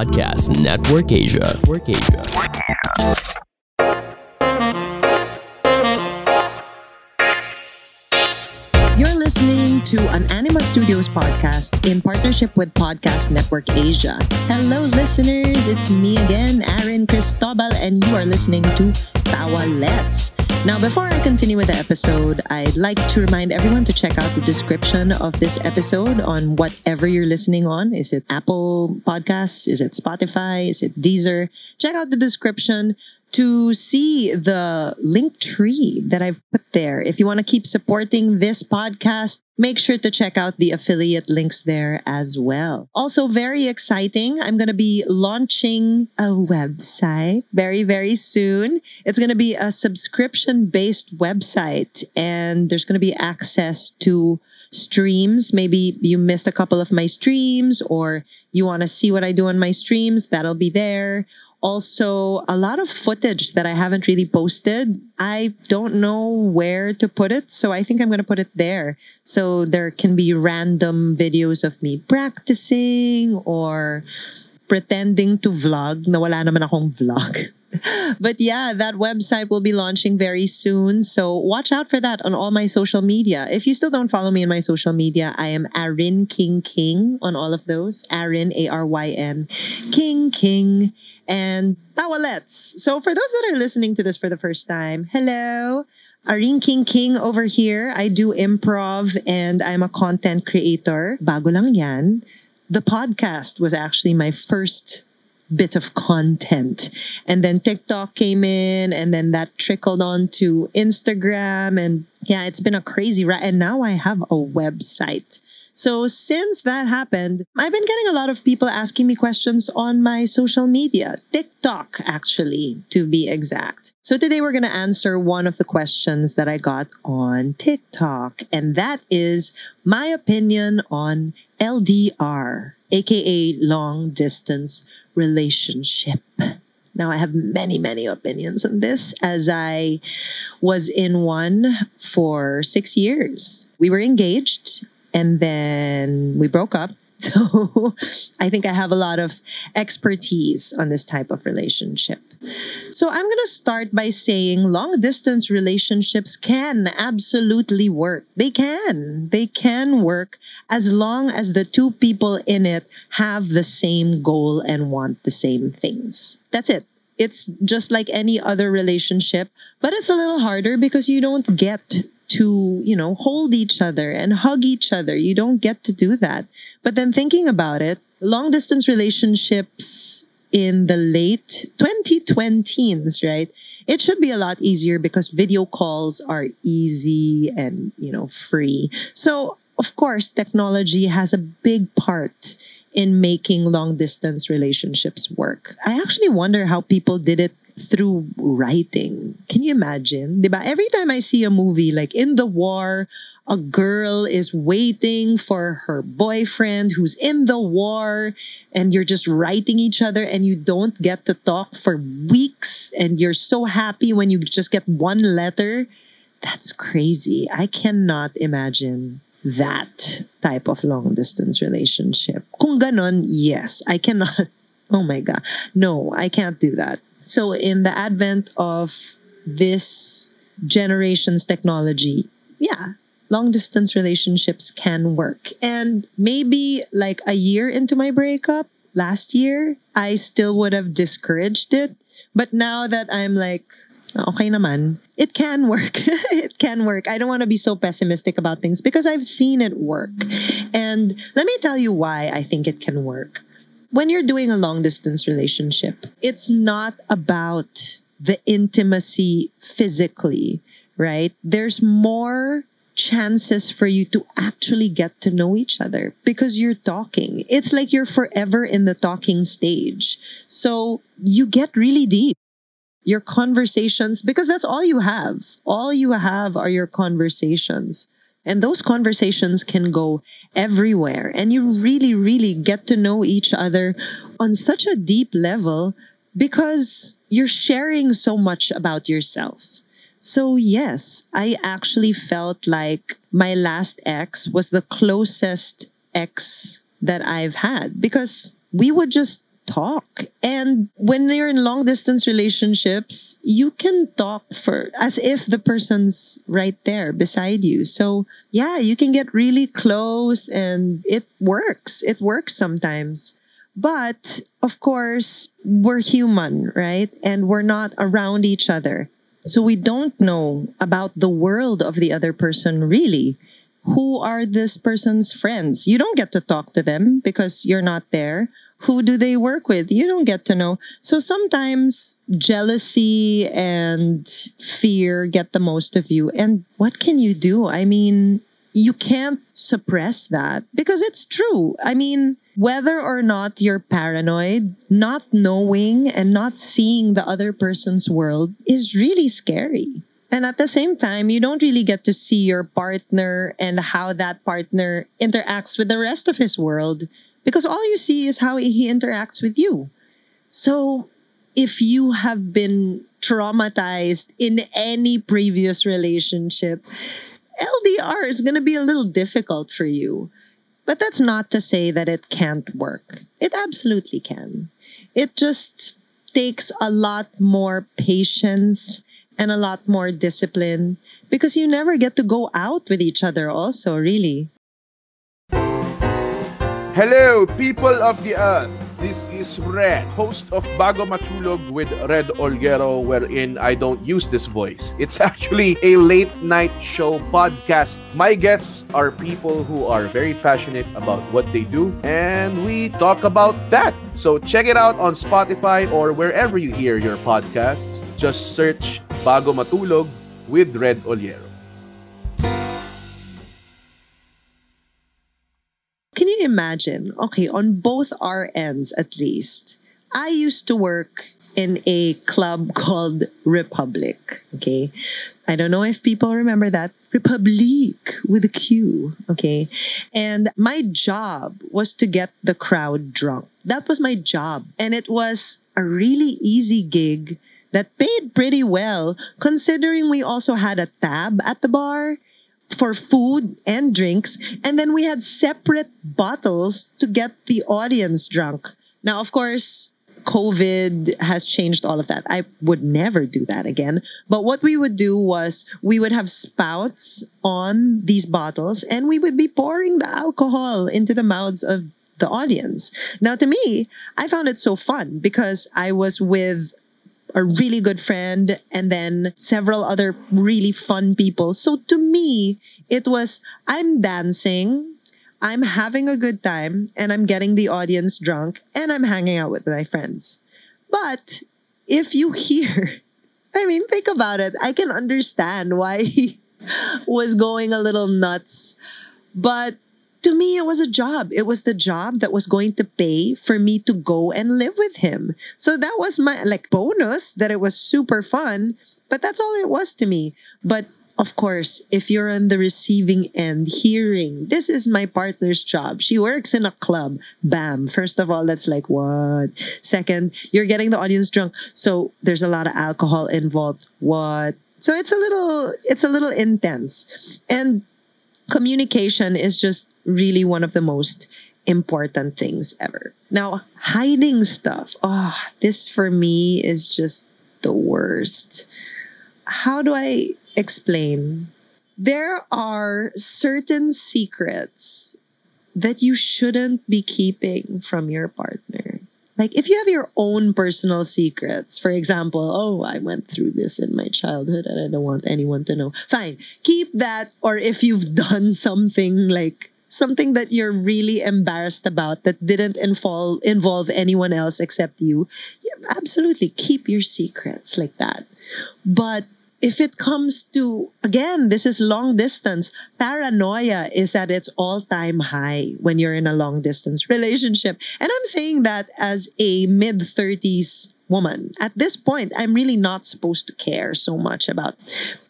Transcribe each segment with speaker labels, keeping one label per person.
Speaker 1: Podcast Network Asia. Network Asia.
Speaker 2: You're listening to an Anima Studios podcast in partnership with Podcast Network Asia. Hello, listeners. It's me again, Aryn Cristobal, and you are listening to Tawa Let's. Now, before I continue with the episode, I'd like to remind everyone to check out the description of this episode on whatever you're listening on. Is it Apple Podcasts? Is it Spotify? Is it Deezer? Check out the description to see the link tree that I've put there. If you want to keep supporting this podcast, make sure to check out the affiliate links there as well. Also, very exciting. I'm going to be launching a website very, very soon. It's going to be a subscription based website and there's going to be access to streams. Maybe you missed a couple of my streams or you want to see what I do on my streams. That'll be there also a lot of footage that I haven't really posted. I don't know where to put it, so I think I'm going to put it there. So there can be random videos of me practicing or pretending to vlog na wala naman akong vlog. but yeah, that website will be launching very soon. So watch out for that on all my social media. If you still don't follow me in my social media, I am Aryn King King on all of those. Aryn, A R Y N, King King, and Tawalets. So for those that are listening to this for the first time, hello. Aryn King King over here. I do improv and I'm a content creator. Bago lang yan. The podcast was actually my first bit of content. And then TikTok came in and then that trickled on to Instagram. And yeah, it's been a crazy ride. And now I have a website. So since that happened, I've been getting a lot of people asking me questions on my social media, TikTok actually, to be exact. So today we're going to answer one of the questions that I got on TikTok, and that is my opinion on LDR, aka long distance relationship. Now, I have many, many opinions on this as I was in one for six years. We were engaged and then we broke up. So I think I have a lot of expertise on this type of relationship. So I'm going to start by saying long distance relationships can absolutely work. They can. They can work as long as the two people in it have the same goal and want the same things. That's it. It's just like any other relationship, but it's a little harder because you don't get to, you know, hold each other and hug each other. You don't get to do that. But then thinking about it, long distance relationships in the late 2020s, right? It should be a lot easier because video calls are easy and, you know, free. So, of course, technology has a big part in making long distance relationships work. I actually wonder how people did it through writing. Can you imagine? Diba? Every time I see a movie like in the war, a girl is waiting for her boyfriend who's in the war and you're just writing each other and you don't get to talk for weeks and you're so happy when you just get one letter. That's crazy. I cannot imagine that type of long distance relationship. Kung ganon, yes, I cannot. Oh my God. No, I can't do that. So, in the advent of this generation's technology, yeah, long distance relationships can work. And maybe like a year into my breakup last year, I still would have discouraged it. But now that I'm like, okay naman, it can work. it can work. I don't want to be so pessimistic about things because I've seen it work. And let me tell you why I think it can work when you're doing a long distance relationship, it's not about the intimacy physically, right? There's more chances for you to actually get to know each other because you're talking. It's like you're forever in the talking stage. So you get really deep. Your conversations, because that's all you have. All you have are your conversations. And those conversations can go everywhere. And you really, really get to know each other on such a deep level because you're sharing so much about yourself. So, yes, I actually felt like my last ex was the closest ex that I've had because we would just talk. And when you're in long distance relationships, you can talk for as if the person's right there beside you. So yeah, you can get really close and it works. It works sometimes. But of course, we're human, right? And we're not around each other. So we don't know about the world of the other person really. Who are this person's friends? You don't get to talk to them because you're not there. Who do they work with? You don't get to know. So sometimes jealousy and fear get the most of you. And what can you do? I mean, you can't suppress that because it's true. I mean, whether or not you're paranoid, not knowing and not seeing the other person's world is really scary. And at the same time, you don't really get to see your partner and how that partner interacts with the rest of his world because all you see is how he interacts with you. So if you have been traumatized in any previous relationship, LDR is going to be a little difficult for you. But that's not to say that it can't work. It absolutely can. It just takes a lot more patience and a lot more discipline because you never get to go out with each other, also, really.
Speaker 3: Hello, people of the earth. This is Red, host of Bago Matulog with Red Ollero, wherein I don't use this voice. It's actually a late night show podcast. My guests are people who are very passionate about what they do, and we talk about that. So check it out on Spotify or wherever you hear your podcasts. Just search Bago Matulog with Red
Speaker 2: Ollero. Imagine? Okay, on both our ends at least. I used to work in a club called Republiq. Okay. I don't know if people remember that. Republiq with a Q. Okay. And my job was to get the crowd drunk. That was my job. And it was a really easy gig that paid pretty well considering we also had a tab at the bar for food and drinks. And then we had separate bottles to get the audience drunk. Now, of course, COVID has changed all of that. I would never do that again. But what we would do was we would have spouts on these bottles and we would be pouring the alcohol into the mouths of the audience. Now, to me, I found it so fun because I was with a really good friend and then several other really fun people. So to me, it was I'm dancing, I'm having a good time, and I'm getting the audience drunk, and I'm hanging out with my friends. But if you hear, I mean, think about it. I can understand why he was going a little nuts. But to me, it was a job. It was the job that was going to pay for me to go and live with him. So that was my like bonus that it was super fun, but that's all it was to me. But of course, if you're on the receiving end hearing, this is my partner's job. She works in a club. Bam. First of all, that's like what? Second, you're getting the audience drunk. So there's a lot of alcohol involved. What? So it's a little, it's a little intense. And communication is just really one of the most important things ever. Now, hiding stuff. Oh, this for me is just the worst. How do I explain? There are certain secrets that you shouldn't be keeping from your partner. Like if you have your own personal secrets, for example, oh, I went through this in my childhood and I don't want anyone to know. Fine, keep that. Or if you've done something like something that you're really embarrassed about that didn't involve involve anyone else except you, yeah, absolutely keep your secrets like that. But if it comes to again this is long distance paranoia is at its all-time high when you're in a long distance relationship and i'm saying that as a mid 30s woman. At this point, I'm really not supposed to care so much about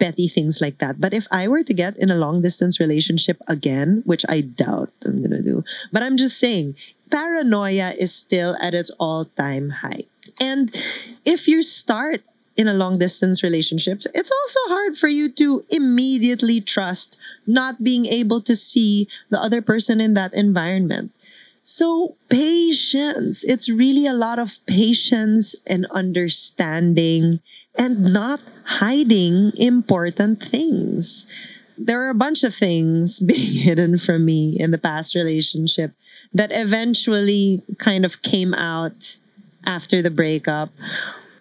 Speaker 2: petty things like that. But if I were to get in a long distance relationship again, which I doubt I'm going to do, but I'm just saying, paranoia is still at its all time high. And if you start in a long distance relationship, it's also hard for you to immediately trust not being able to see the other person in that environment. So, patience. It's really a lot of patience and understanding and not hiding important things. There are a bunch of things being hidden from me in the past relationship that eventually kind of came out after the breakup.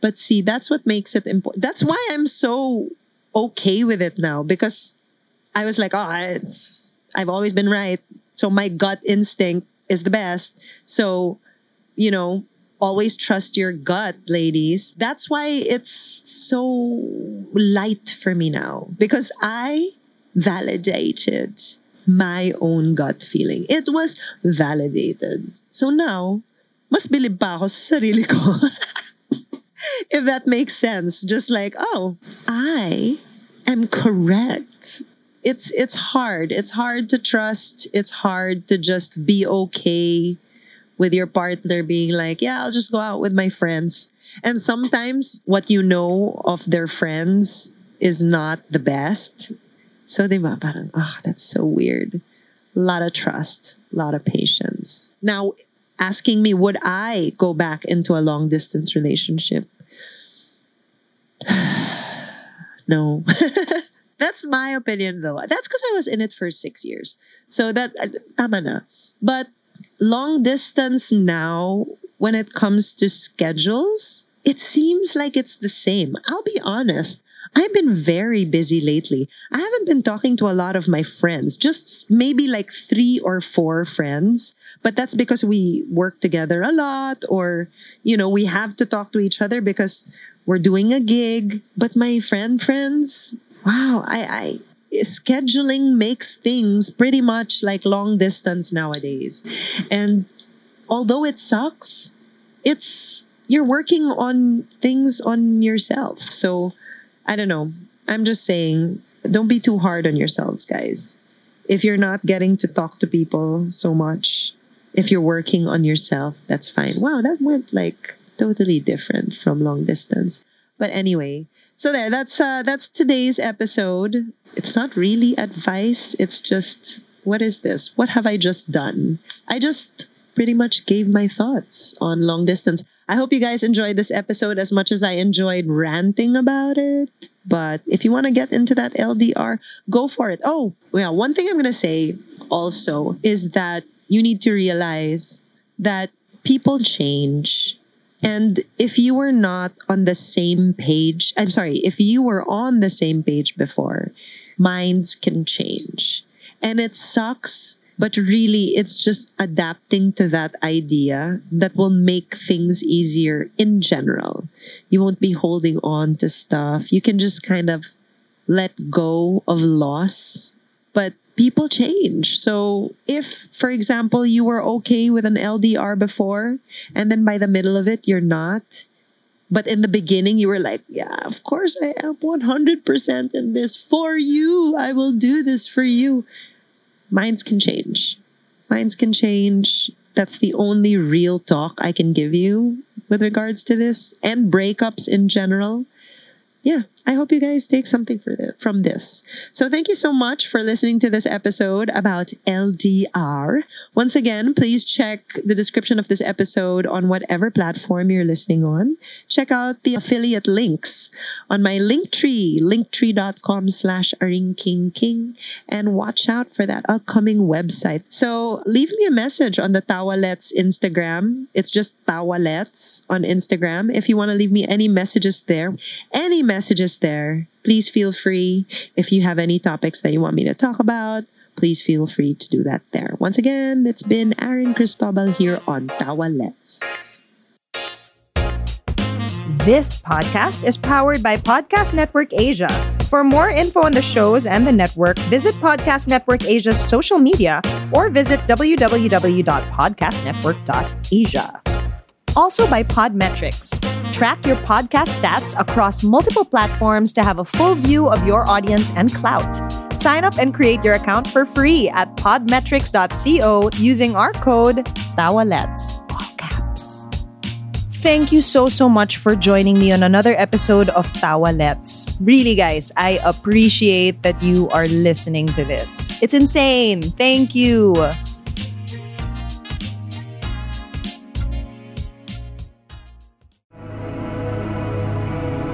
Speaker 2: But see, that's what makes it important. That's why I'm so okay with it now because I was like, oh, it's I've always been right. So my gut instinct is the best. So, you know, always trust your gut, ladies. That's why it's so light for me now because I validated my own gut feeling. It was validated. So now, mas bilib pa ako sa sarili ko. if that makes sense. Just like, oh, I am correct it's it's hard. It's hard to trust. It's hard to just be okay with your partner being like, yeah, I'll just go out with my friends. And sometimes what you know of their friends is not the best. So they parang, oh, that's so weird. A lot of trust, a lot of patience. Now, asking me, would I go back into a long distance relationship? no. That's my opinion though. That's because I was in it for six years. So that, uh, tama na. But long distance now, when it comes to schedules, it seems like it's the same. I'll be honest. I've been very busy lately. I haven't been talking to a lot of my friends, just maybe like three or four friends. But that's because we work together a lot or, you know, we have to talk to each other because we're doing a gig. But my friend friends, wow, I, I scheduling makes things pretty much like long distance nowadays. And although it sucks, it's you're working on things on yourself. So I don't know. I'm just saying, don't be too hard on yourselves, guys. If you're not getting to talk to people so much, if you're working on yourself, that's fine. Wow, that went like totally different from long distance. But anyway, so there, that's uh, that's today's episode. It's not really advice. It's just what is this? What have I just done? I just pretty much gave my thoughts on long distance. I hope you guys enjoyed this episode as much as I enjoyed ranting about it. But if you want to get into that LDR, go for it. Oh, yeah, one thing I'm going to say also is that you need to realize that people change and if you were not on the same page, I'm sorry, if you were on the same page before, minds can change. And it sucks, but really it's just adapting to that idea that will make things easier in general. You won't be holding on to stuff. You can just kind of let go of loss. People change. So if, for example, you were okay with an LDR before, and then by the middle of it, you're not, but in the beginning, you were like, yeah, of course I am 100% in this for you. I will do this for you. Minds can change. Minds can change. That's the only real talk I can give you with regards to this and breakups in general yeah, I hope you guys take something from this. So thank you so much for listening to this episode about LDR. Once again, please check the description of this episode on whatever platform you're listening on. Check out the affiliate links on my Linktree, linktree.com slash king, and watch out for that upcoming website. So leave me a message on the Tawalets Instagram. It's just Tawalets on Instagram. If you want to leave me any messages there, any messages there. Please feel free. If you have any topics that you want me to talk about, please feel free to do that there. Once again, it's been Aryn Cristobal here on Tawalets.
Speaker 4: This podcast is powered by Podcast Network Asia. For more info on the shows and the network, visit Podcast Network Asia's social media or visit www.podcastnetwork.asia. Also by Podmetrics Track your podcast stats across multiple platforms to have a full view of your audience and clout. Sign up and create your account for free at podmetrics.co using our code TAWALETS. All caps. Thank you so, so much for joining me on another episode of Tawalets. Really, guys, I appreciate that you are listening to this. It's insane. Thank you.